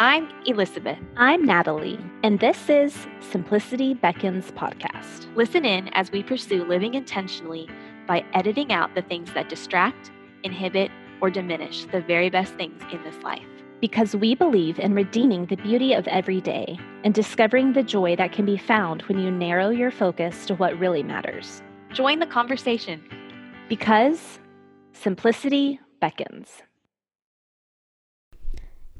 I'm Elizabeth. I'm Natalie, and this is Simplicity Beckons podcast. Listen in as we pursue living intentionally by editing out the things that distract, inhibit, or diminish the very best things in this life. Because we believe in redeeming the beauty of every day and discovering the joy that can be found when you narrow your focus to what really matters. Join the conversation. Because simplicity beckons.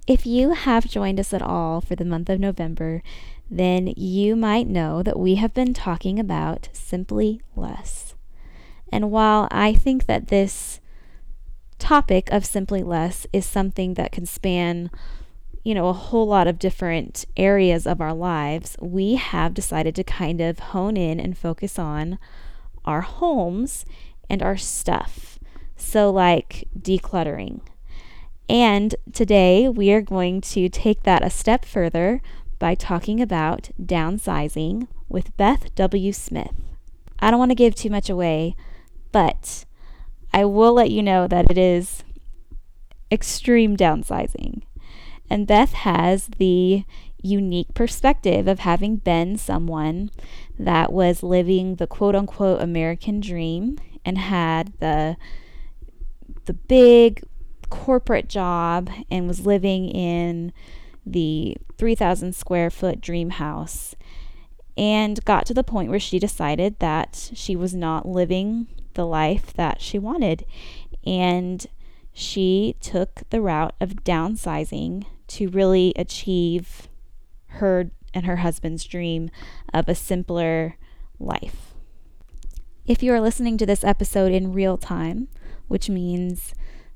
If you have joined us at all for the month of November, then you might know that we have been talking about simply less. And while I think that this topic of simply less is something that can span you know a whole lot of different areas of our lives we have decided to kind of hone in and focus on our homes and our stuff so like decluttering and today we are going to take that a step further by talking about downsizing with Beth W. Smith. I don't want to give too much away, but I will let you know that it is extreme downsizing. And Beth has the unique perspective of having been someone that was living the quote unquote American dream and had the the big corporate job and was living in the 3,000 square foot dream house and got to the point where she decided that she was not living the life that she wanted. And she took the route of downsizing to really achieve her and her husband's dream of a simpler life. If you are listening to this episode in real time, which means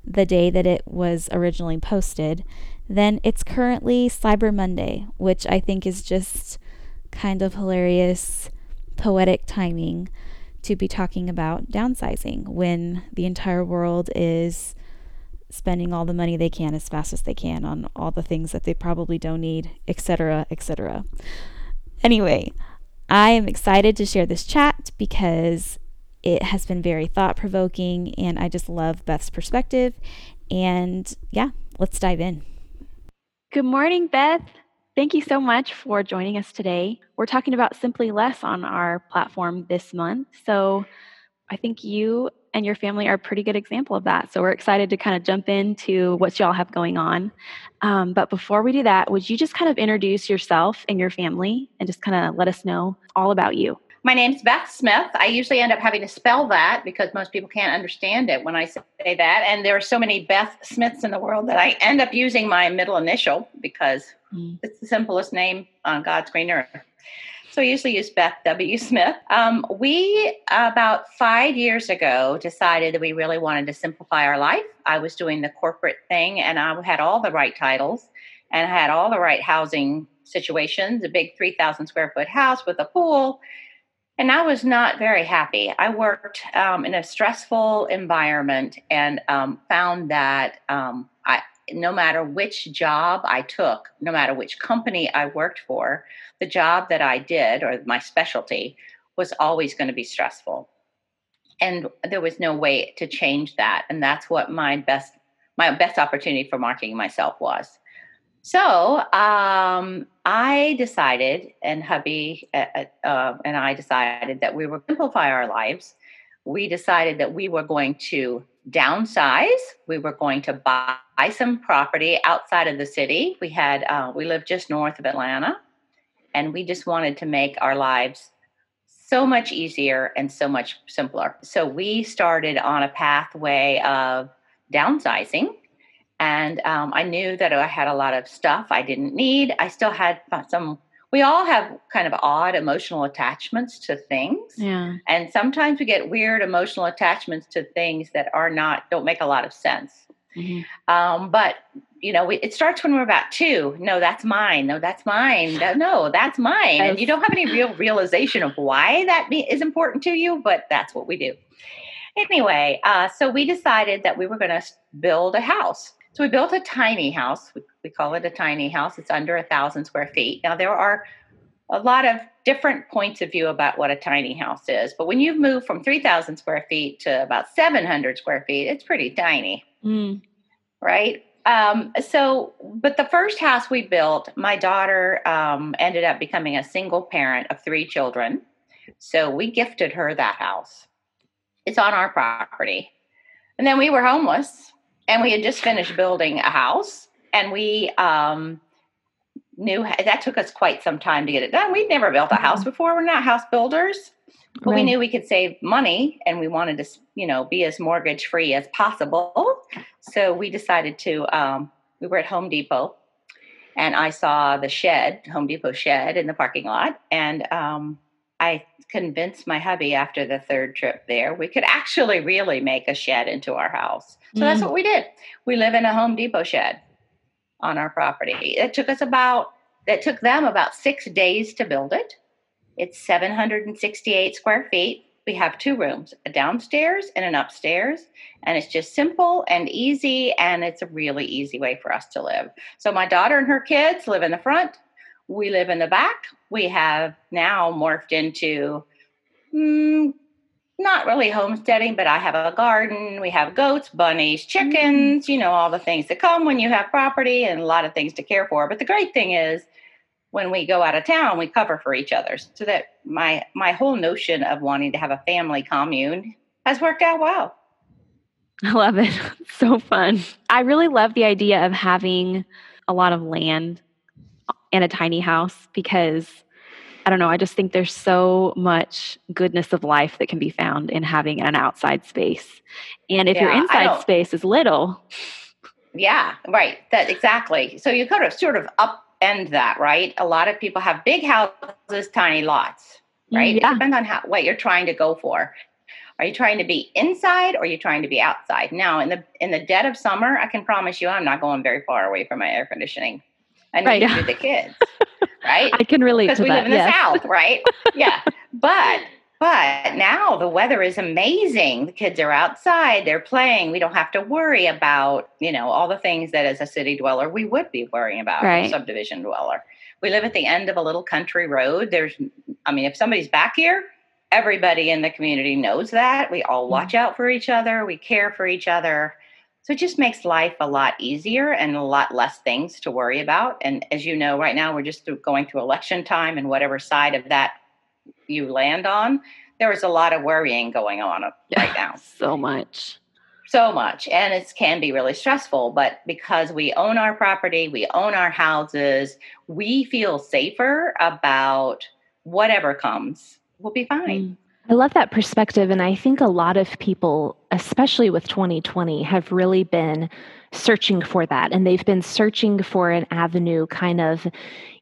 the day that it was originally posted, then it's currently Cyber Monday, which I think is just kind of hilarious, poetic timing to be talking about downsizing when the entire world is spending all the money they can as fast as they can on all the things that they probably don't need, etc., etc. Anyway, I am excited to share this chat because it has been very thought provoking, and I just love Beth's perspective. And yeah, let's dive in. Good morning, Beth. Thank you so much for joining us today. We're talking about Simply Less on our platform this month. So I think you and your family are a pretty good example of that. So we're excited to kind of jump into what y'all have going on. Um, but before we do that, would you just kind of introduce yourself and your family and just kind of let us know all about you? My name's Beth Smith. I usually end up having to spell that because most people can't understand it when I say that. And there are so many Beth Smiths in the world that I end up using my middle initial because mm. it's the simplest name on God's green earth. So I usually use Beth W. Smith. Um, we, about five years ago, decided that we really wanted to simplify our life. I was doing the corporate thing and I had all the right titles and I had all the right housing situations a big 3,000 square foot house with a pool and I was not very happy. I worked um, in a stressful environment and um, found that um, I, no matter which job I took, no matter which company I worked for, the job that I did or my specialty was always going to be stressful. And there was no way to change that. And that's what my best my best opportunity for marketing myself was. So um, I decided, and hubby uh, uh, and I decided that we were simplify our lives. We decided that we were going to downsize. We were going to buy some property outside of the city. We had uh, we lived just north of Atlanta, and we just wanted to make our lives so much easier and so much simpler. So we started on a pathway of downsizing and um, I knew that I had a lot of stuff I didn't need. I still had some. We all have kind of odd emotional attachments to things, yeah. And sometimes we get weird emotional attachments to things that are not don't make a lot of sense. Mm-hmm. Um, but you know, we, it starts when we're about two. No, that's mine. No, that's mine. No, that's mine. And you don't have any real realization of why that is important to you, but that's what we do. Anyway, uh, so we decided that we were going to build a house. So we built a tiny house. We, we call it a tiny house. It's under a thousand square feet. Now there are a lot of different points of view about what a tiny house is. But when you've moved from 3,000 square feet to about 700 square feet, it's pretty tiny. Mm. Right? Um, so, but the first house we built, my daughter um, ended up becoming a single parent of three children. So we gifted her that house. It's on our property. And then we were homeless and we had just finished building a house and we um, knew that took us quite some time to get it done. We'd never built a house mm-hmm. before. We're not house builders, but right. we knew we could save money and we wanted to, you know, be as mortgage free as possible. So we decided to, um, we were at Home Depot and I saw the shed, Home Depot shed in the parking lot. And um, I convinced my hubby after the third trip there we could actually really make a shed into our house. So mm. that's what we did. We live in a Home Depot shed on our property. It took us about it took them about 6 days to build it. It's 768 square feet. We have two rooms, a downstairs and an upstairs, and it's just simple and easy and it's a really easy way for us to live. So my daughter and her kids live in the front. We live in the back. We have now morphed into mm, not really homesteading, but I have a garden. We have goats, bunnies, chickens, mm. you know, all the things that come when you have property and a lot of things to care for. But the great thing is when we go out of town, we cover for each other. So that my my whole notion of wanting to have a family commune has worked out well. I love it. so fun. I really love the idea of having a lot of land and a tiny house because I don't know, I just think there's so much goodness of life that can be found in having an outside space. And if yeah, your inside space is little. Yeah, right. That exactly. So you kind of sort of upend that, right? A lot of people have big houses, tiny lots, mm, right? Yeah. It depends on how what you're trying to go for. Are you trying to be inside or are you trying to be outside? Now, in the in the dead of summer, I can promise you I'm not going very far away from my air conditioning. I need right. the kids. right? I can relate because we that, live in yes. the South, right? yeah, but but now the weather is amazing. The kids are outside, they're playing. We don't have to worry about you know all the things that as a city dweller we would be worrying about. Right. subdivision dweller. We live at the end of a little country road. There's, I mean, if somebody's back here, everybody in the community knows that. We all watch mm-hmm. out for each other. We care for each other. So it just makes life a lot easier and a lot less things to worry about. And as you know, right now we're just going through election time, and whatever side of that you land on, there is a lot of worrying going on right now. so much. So much. And it can be really stressful. But because we own our property, we own our houses, we feel safer about whatever comes. We'll be fine. Mm. I love that perspective. And I think a lot of people, especially with 2020, have really been searching for that. And they've been searching for an avenue kind of,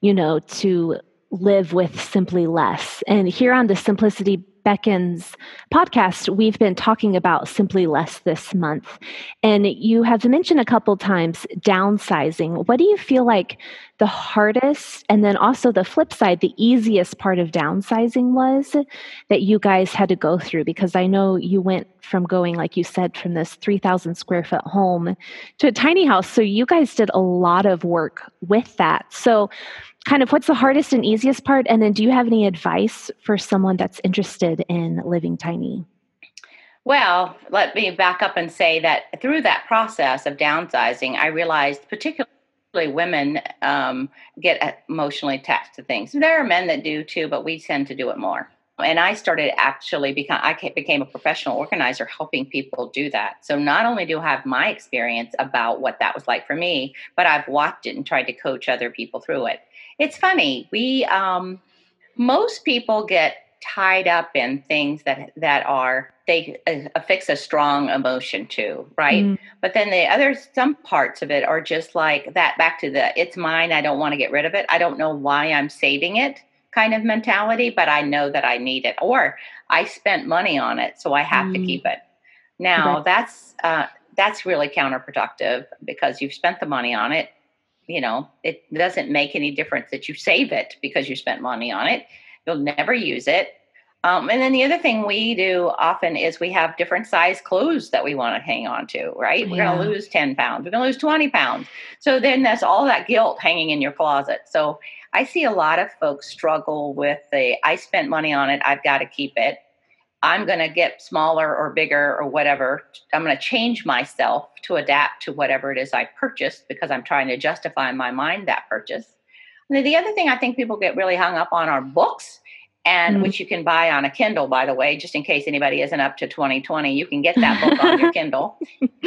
you know, to live with simply less. And here on the Simplicity Beckons podcast, we've been talking about simply less this month. And you have mentioned a couple times downsizing. What do you feel like the hardest and then also the flip side, the easiest part of downsizing was that you guys had to go through? Because I know you went from going, like you said, from this 3,000 square foot home to a tiny house. So you guys did a lot of work with that. So kind of what's the hardest and easiest part? And then do you have any advice for someone that's interested in living tiny? Well, let me back up and say that through that process of downsizing, I realized particularly women um, get emotionally attached to things. There are men that do too, but we tend to do it more. And I started actually become I became a professional organizer, helping people do that. So not only do I have my experience about what that was like for me, but I've watched it and tried to coach other people through it it's funny. We um, most people get tied up in things that that are they uh, affix a strong emotion to, right? Mm. But then the other some parts of it are just like that. Back to the it's mine. I don't want to get rid of it. I don't know why I'm saving it kind of mentality, but I know that I need it, or I spent money on it, so I have mm. to keep it. Now okay. that's uh, that's really counterproductive because you've spent the money on it you know, it doesn't make any difference that you save it because you spent money on it. You'll never use it. Um, and then the other thing we do often is we have different size clothes that we want to hang on to, right? We're going to lose 10 pounds. We're going to lose 20 pounds. So then that's all that guilt hanging in your closet. So I see a lot of folks struggle with the I spent money on it, I've got to keep it. I'm going to get smaller or bigger or whatever. I'm going to change myself to adapt to whatever it is I purchased because I'm trying to justify in my mind that purchase. And the other thing I think people get really hung up on are books and mm which you can buy on a Kindle, by the way, just in case anybody isn't up to 2020, you can get that book on your Kindle.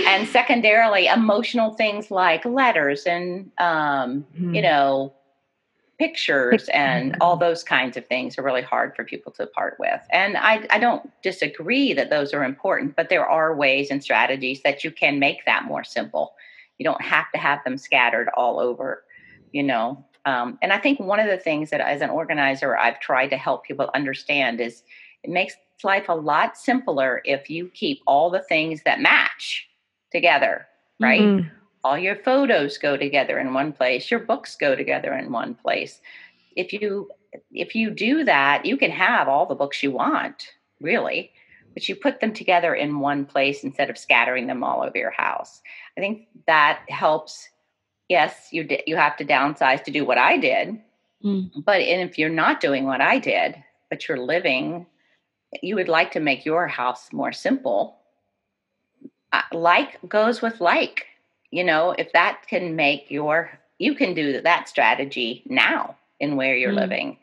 And secondarily, emotional things like letters and, um, mm you know, pictures and all those kinds of things are really hard for people to part with. And I, I don't disagree that those are important, but there are ways and strategies that you can make that more simple. You don't have to have them scattered all over, you know. Um, and I think one of the things that as an organizer I've tried to help people understand is it makes life a lot simpler if you keep all the things that match together, right? Mm-hmm all your photos go together in one place your books go together in one place. If you if you do that you can have all the books you want really but you put them together in one place instead of scattering them all over your house. I think that helps. Yes you you have to downsize to do what i did mm. but if you're not doing what i did but you're living you would like to make your house more simple. Uh, like goes with like you know if that can make your you can do that strategy now in where you're mm. living.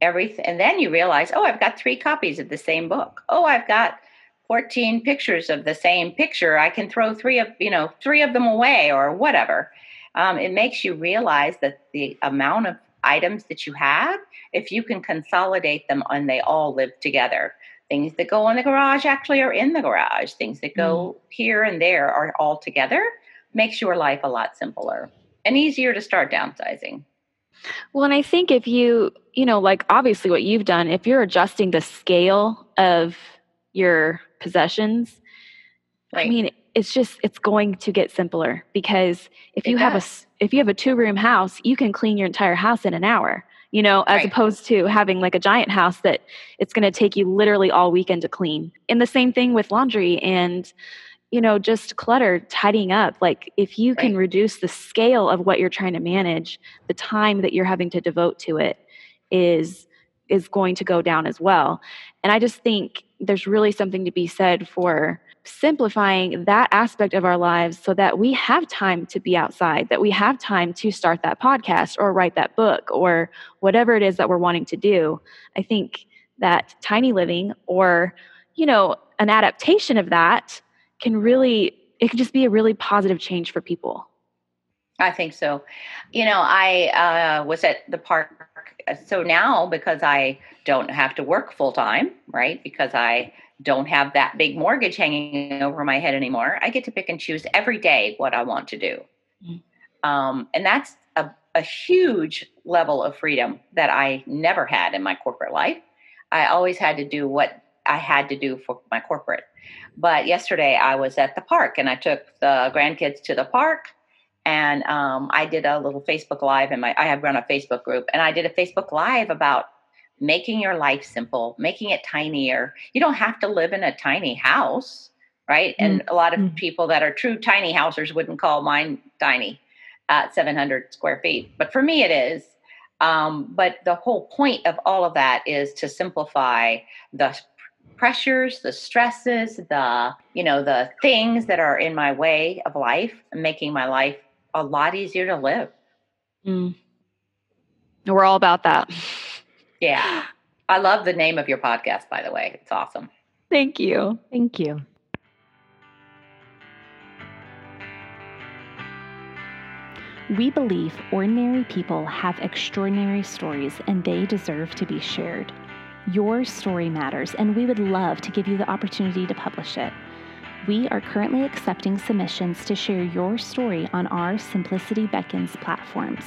Everything and then you realize oh i've got three copies of the same book. Oh i've got 14 pictures of the same picture. I can throw three of you know three of them away or whatever. Um, it makes you realize that the amount of items that you have if you can consolidate them and they all live together. Things that go in the garage actually are in the garage. Things that go mm. here and there are all together makes your life a lot simpler and easier to start downsizing. Well, and I think if you, you know, like obviously what you've done, if you're adjusting the scale of your possessions, right. I mean, it's just it's going to get simpler because if you have a if you have a two room house, you can clean your entire house in an hour. You know, as right. opposed to having like a giant house that it's going to take you literally all weekend to clean. And the same thing with laundry and you know just clutter tidying up. Like if you can right. reduce the scale of what you're trying to manage the time that you're having to devote to it is is going to go down as well. And i just think there's really something to be said for simplifying that aspect of our lives so that we have time to be outside that we have time to start that podcast or write that book or whatever it is that we're wanting to do. I think that tiny living or you know an adaptation of that can really it can just be a really positive change for people. I think so. You know i uh, was at the park uh, so now because i don't have to work full time right because i don't have that big mortgage hanging over my head anymore i get to pick and choose every day what i want to do. Mm-hmm. um, and that's a, a huge level of freedom that i never had in my corporate life. I always had to do what i had to do for my corporate but yesterday I was at the park and I took the grandkids to the park and um, I did a little Facebook Live and my I have run a Facebook group and I did a Facebook Live about making your life simple, making it tinier. You don't have to live in a tiny house, right? Mm-hmm. And a lot of mm-hmm. people that are true tiny housers wouldn't call mine tiny at 700 square feet, but for me it is. Um, but the whole point of all of that is to simplify the pressures, the stresses, the, you know, the things that are in my way of life, making my life a lot easier to live. Mm. We're all about that. Yeah. I love the name of your podcast, by the way. It's awesome. Thank you. Thank you. We believe ordinary people have extraordinary stories and they deserve to be shared. Your story matters, and we would love to give you the opportunity to publish it. We are currently accepting submissions to share your story on our Simplicity Beckons platforms.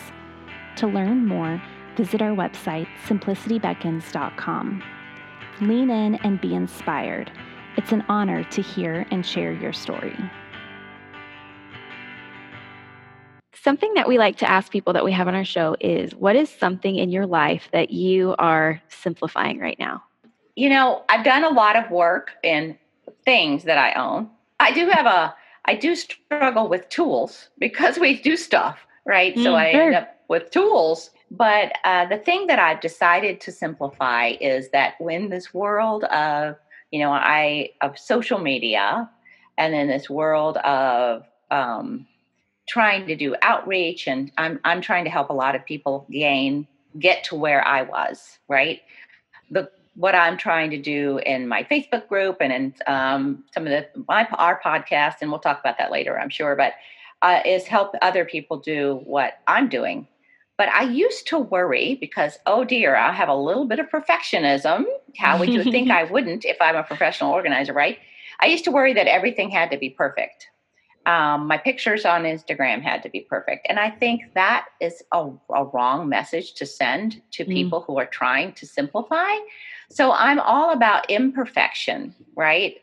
To learn more, visit our website, simplicitybeckons.com. Lean in and be inspired. It's an honor to hear and share your story. Something that we like to ask people that we have on our show is what is something in your life that you are simplifying right now? You know, I've done a lot of work in things that I own. I do have a I do struggle with tools because we do stuff, right? Mm, so I end up with tools. But uh, the thing that I've decided to simplify is that when this world of you know, I of social media and in this world of um, trying to do outreach and I'm I'm trying to help a lot of people gain get to where I was, right? The what I'm trying to do in my Facebook group and in um, some of the my our podcast, and we'll talk about that later, I'm sure. But uh, is help other people do what I'm doing. But I used to worry because, oh dear, I have a little bit of perfectionism. How would you think I wouldn't if I'm a professional organizer, right? I used to worry that everything had to be perfect. Um, my pictures on Instagram had to be perfect. And I think that is a, a wrong message to send to mm. people who are trying to simplify. So I'm all about imperfection, right?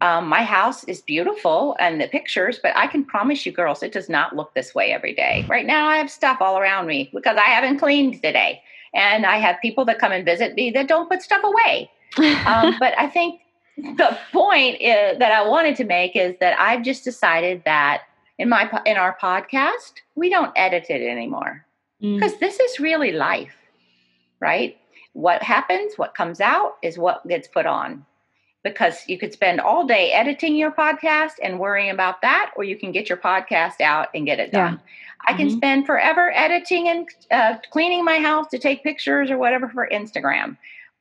Um, my house is beautiful and the pictures, but I can promise you, girls, it does not look this way every day. Right now, I have stuff all around me because I haven't cleaned today. And I have people that come and visit me that don't put stuff away. um, but I think the point is, that I wanted to make is that I've just decided that in my in our podcast we don't edit it anymore because mm. this is really life, right? What happens, what comes out, is what gets put on because you could spend all day editing your podcast and worrying about that, or you can get your podcast out and get it done. Yeah. I can mm-hmm. spend forever editing and uh, cleaning my house to take pictures or whatever for Instagram.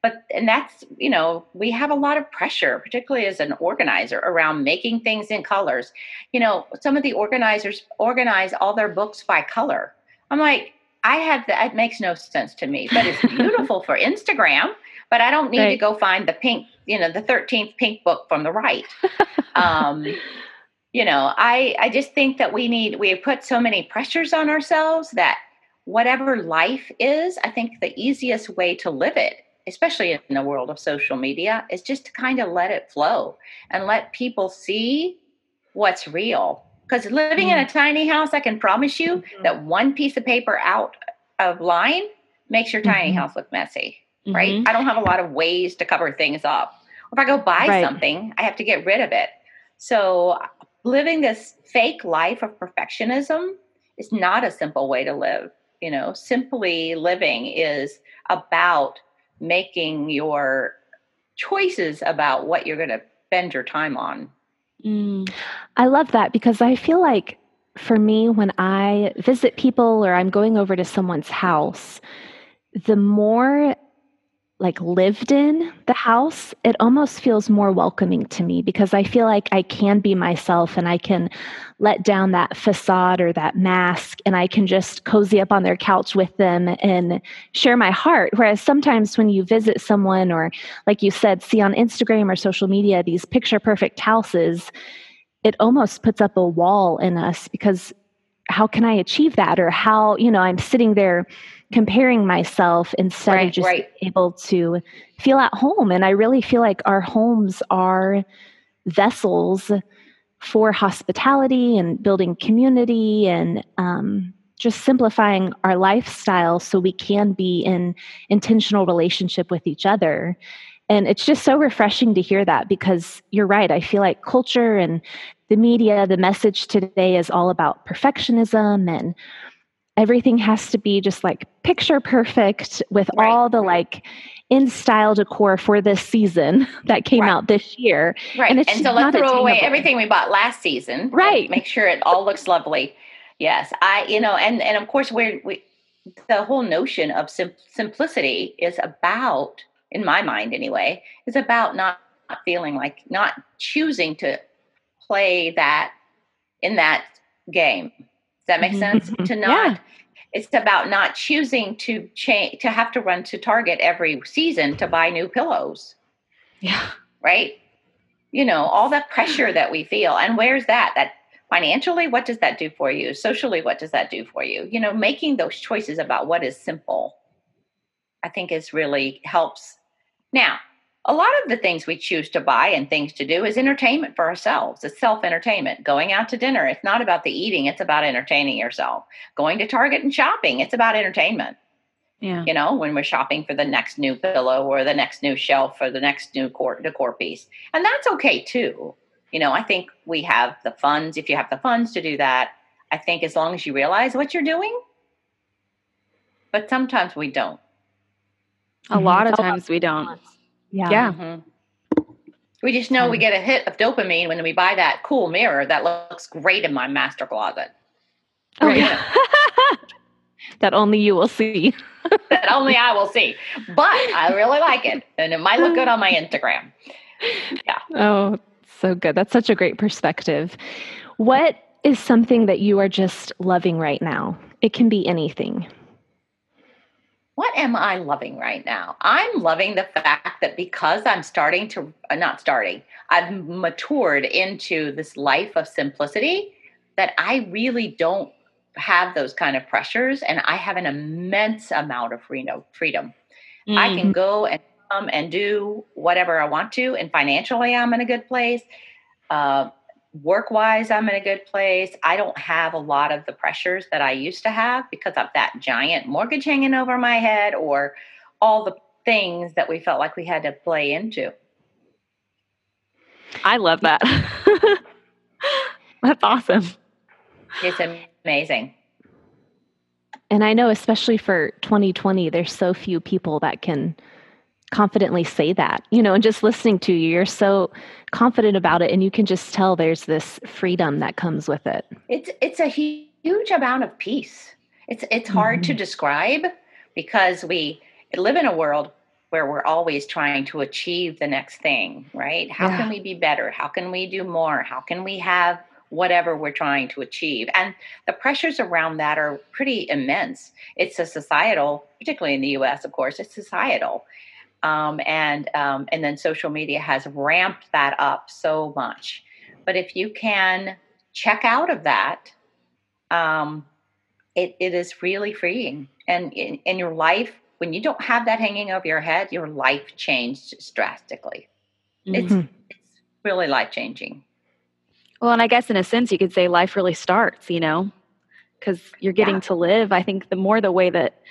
But, and that's, you know, we have a lot of pressure, particularly as an organizer, around making things in colors. You know, some of the organizers organize all their books by color. I'm like, I have that, it makes no sense to me, but it's beautiful for Instagram but I don't need right. to go find the pink, you know, the 13th pink book from the right. um, you know, I, I just think that we need, we have put so many pressures on ourselves that whatever life is, I think the easiest way to live it, especially in the world of social media, is just to kind of let it flow and let people see what's real. Because living mm. in a mm-hmm. tiny house, I can promise you mm-hmm. that one piece of paper out of line makes your tiny mm-hmm. house look messy mm-hmm. right? I don't have a lot of ways to cover things up. If I go buy right. something, I have to get rid of it. So living this fake life of perfectionism is not a simple way to live. You know, simply living is about making your choices about what you're going to spend your time on. Mm. I love that because I feel like for me, when I visit people or I'm going over to someone's house, the more like lived in the house, it almost feels more welcoming to me because I feel like I can be myself and I can let down that facade or that mask and I can just cozy up on their couch with them and share my heart. Whereas sometimes when you visit someone or, like you said, see on Instagram or social media these picture perfect houses, it almost puts up a wall in us because how can I achieve that? Or how, you know, I'm sitting there comparing myself instead right, of just right. able to feel at home. And I really feel like our homes are vessels for hospitality and building community and um, just simplifying our lifestyle so we can be in intentional relationship with each other. And it's just so refreshing to hear that because you're right. I feel like culture and the media, the message today is all about perfectionism and everything has to be just like picture perfect with right. all the like in style decor for this season that came right. out this year. Right. And, and so let's throw away everything we bought last season. Right. Make sure it all looks lovely. Yes. I, you know, and, and of course we're, we, the whole notion of sim- simplicity is about, in my mind anyway, is about not, not feeling like not choosing to play that in that game that make mm-hmm. sense? to not yeah. it's about not choosing to change to have to run to Target every season to buy new pillows. Yeah. Right? You know, all that pressure that we feel. And where's that? That financially, what does that do for you? Socially, what does that do for you? You know, making those choices about what is simple, I think is really helps. Now, a lot of the things we choose to buy and things to do is entertainment for ourselves. It's self entertainment. Going out to dinner, it's not about the eating, it's about entertaining yourself. Going to Target and shopping, it's about entertainment. Yeah. You know, when we're shopping for the next new pillow or the next new shelf or the next new decor, decor piece. And that's okay too. You know, I think we have the funds. If you have the funds to do that, I think as long as you realize what you're doing, but sometimes we don't. A lot of mm-hmm. times we don't. Yeah. Yeah. Mm-hmm. We just know we get a hit of dopamine when we buy that cool mirror that looks great in my master closet. Oh, yeah. that only you will see. that only I will see. But I really like it. And it might look good on my Instagram. Yeah. Oh, so good. That's such a great perspective. What is something that you are just loving right now? It can be anything. What am I loving right now? I'm loving the fact that because I'm starting to, uh, not starting, I've matured into this life of simplicity that I really don't have those kind of pressures and I have an immense amount of freedom. freedom. Mm-hmm. I can mm. go and come and do whatever I want to, and financially, I'm in a good place. Uh, work wise, I'm in a good place. I don't have a lot of the pressures that I used to have because of that giant mortgage hanging over my head or all the things that we felt like we had to play into. I love that. That's awesome. It's amazing. And I know, especially for 2020, there's so few people that can confidently say that, you know, and just listening to you, you're so confident about it. And you can just tell there's this freedom that comes with it. It's, it's a huge amount of peace. It's, it's hard mm-hmm. to describe because we live in a world where we're always trying to achieve the next thing, right? How yeah. can we be better? How can we do more? How can we have whatever we're trying to achieve. And the pressures around that are pretty immense. It's a societal, particularly in the US, of course, it's societal. Um, and um, and then social media has ramped that up so much. But if you can check out of that, um, it, it is really freeing. And in, in your life, when you don't have that hanging over your head, your life changes drastically. Mm-hmm. It's, it's really life changing. Well, and I guess in a sense, you could say life really starts, you know, because you're getting yeah. to live. I think the more the way that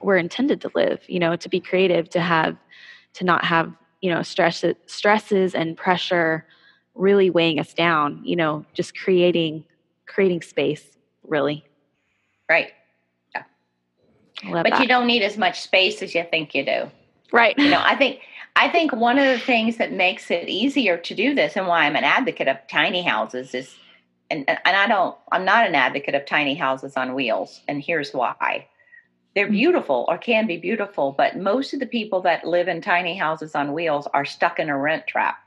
we're intended to live, you know, to be creative, to have, to not have, you know, stress, stresses and pressure really weighing us down, you know, just creating, creating space, really. Right. Yeah. but that. you don't need as much space as you think you do. Right. You know, I think I think one of the things that makes it easier to do this and why I'm an advocate of tiny houses is and, and I don't I'm not an advocate of tiny houses on wheels and here's why. They're mm. beautiful or can be beautiful, but most of the people that live in tiny houses on wheels are stuck in a rent trap.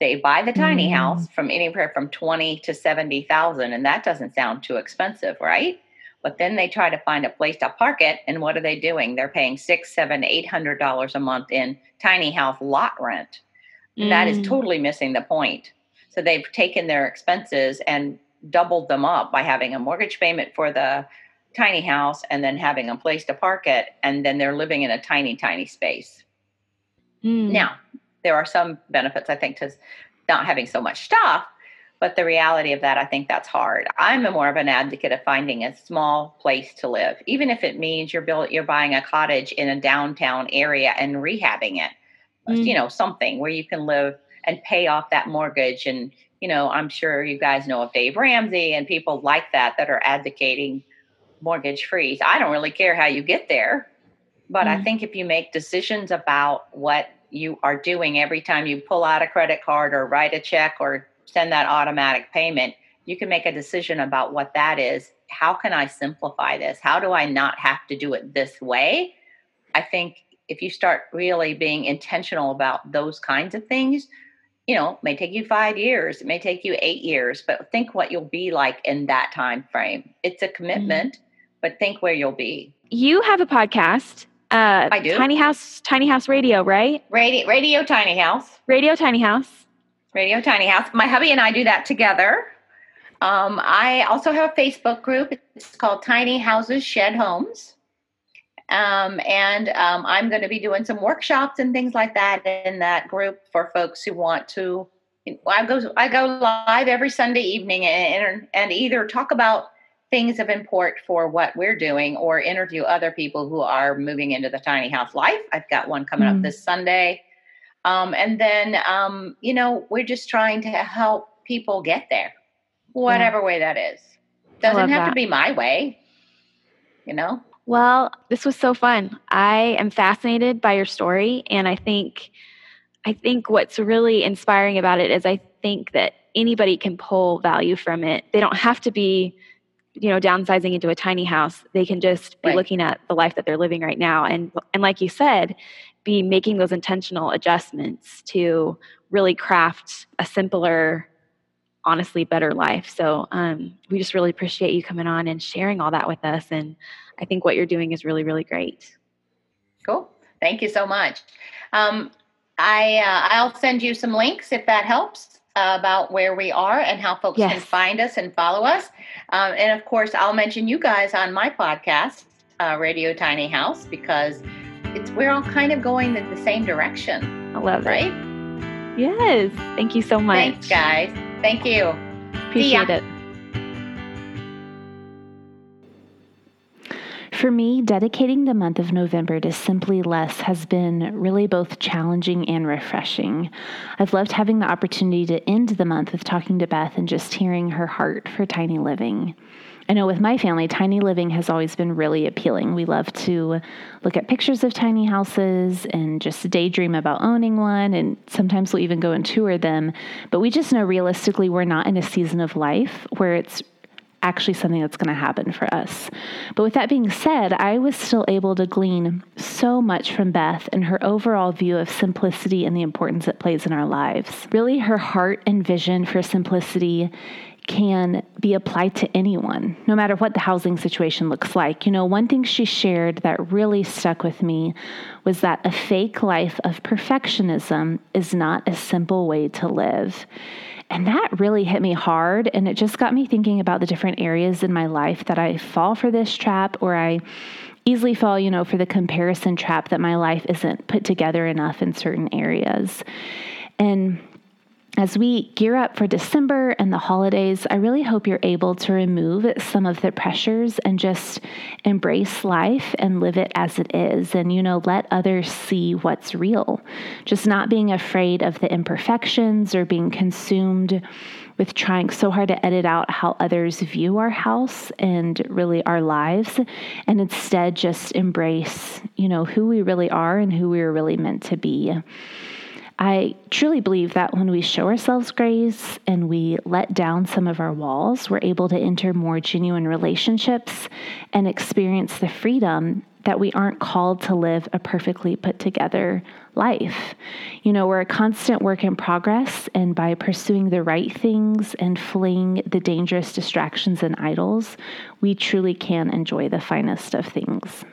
They buy the tiny mm. house from anywhere from 20 to 70,000 and that doesn't sound too expensive, right? But then they try to find a place to park it, and what are they doing? They're paying six, seven, eight hundred dollars a month in tiny house lot rent. Mm. That is mm. totally missing the point. So they've taken their expenses and doubled them up by having a mortgage payment for the tiny house and then having a place to park it, and then they're living in a tiny, tiny space. Mm. Now, there are some benefits, I think, to not having so much stuff, but the reality of that, I think that's hard. I'm more of an advocate of finding a small place to live, even if it means you're building, you're buying a cottage in a downtown area and rehabbing it. Mm. You know, something where you can live and pay off that mortgage. And you know, I'm sure you guys know of Dave Ramsey and people like that that are advocating mortgage freeze. I don't really care how you get there, but mm. I think if you make decisions about what you are doing every time you pull out a credit card or write a check or send that automatic payment, you can make a decision about what that is. How can I simplify this? How do I not have to do it this way? I think if you start really being intentional about those kinds of things, you know, may take you five years, it may take you eight years, but think what you'll be like in that time frame. It's a mm-hmm. commitment, mm-hmm. But think where you'll be. You have a podcast. Uh, I do. Tiny House, Tiny House Radio, right? Radio, Radio Tiny House. Radio Tiny House. Radio Tiny House. My hubby and I do that together. Um, I also have a Facebook group. It's called Tiny Houses Shed Homes. Um, and um, I'm going to be doing some workshops and things like that in that group for folks who want to. I go I go live every Sunday evening and, and either talk about things of import for what we're doing or interview other people who are moving into the tiny house life. I've got one coming mm. up this Sunday. Um, and then, um, you know, we're just trying to help people get there, whatever yeah. way that is. Doesn't have that. to be my way, you know? Well, this was so fun. I am fascinated by your story, and I think I think what's really inspiring about it is I think that anybody can pull value from it. They don't have to be, you know, downsizing into a tiny house. They can just be right. looking at the life that they're living right now. And and like you said, be making those intentional adjustments to really craft a simpler, honestly better life. So um, we just really appreciate you coming on and sharing all that with us. And I think what you're doing is really, really great. Cool. Thank you so much. Um, I uh, I'll send you some links if that helps about where we are and how folks yes. can find us and follow us. Um, and of course, I'll mention you guys on my podcast, uh, Radio Tiny House, because it's we're all kind of going in the same direction. I love right? it. Yes. Thank you so much. Thanks, guys. Thank you. Appreciate it. For me, dedicating the month of November to Simply Less has been really both challenging and refreshing. I've loved having the opportunity to end the month with talking to Beth and just hearing her heart for tiny living. I know with my family, tiny living has always been really appealing. We love to look at pictures of tiny houses and just daydream about owning one, and sometimes we'll even go and tour them. But we just know realistically, we're not in a season of life where it's actually something that's going to happen for us. But with that being said, I was still able to glean so much from Beth and her overall view of simplicity and the importance it plays in our lives. Really, her heart and vision for simplicity can be applied to anyone, no matter what the housing situation looks like. You know, one thing she shared that really stuck with me was that a fake life of perfectionism is not a simple way to live. And that really hit me hard. And it just got me thinking about the different areas in my life that I fall for this trap or I easily fall, you know, for the comparison trap that my life isn't put together enough in certain areas. And as we gear up for December and the holidays, I really hope you're able to remove some of the pressures and just embrace life and live it as it is. And, you know, let others see what's real. Just not being afraid of the imperfections or being consumed with trying so hard to edit out how others view our house and really our lives. And instead, just embrace, you know, who we really are and who we are really meant to be. I truly believe that when we show ourselves grace and we let down some of our walls, we're able to enter more genuine relationships and experience the freedom that we aren't called to live a perfectly put together life. You know, we're a constant work in progress, and by pursuing the right things and fleeing the dangerous distractions and idols, we truly can enjoy the finest of things.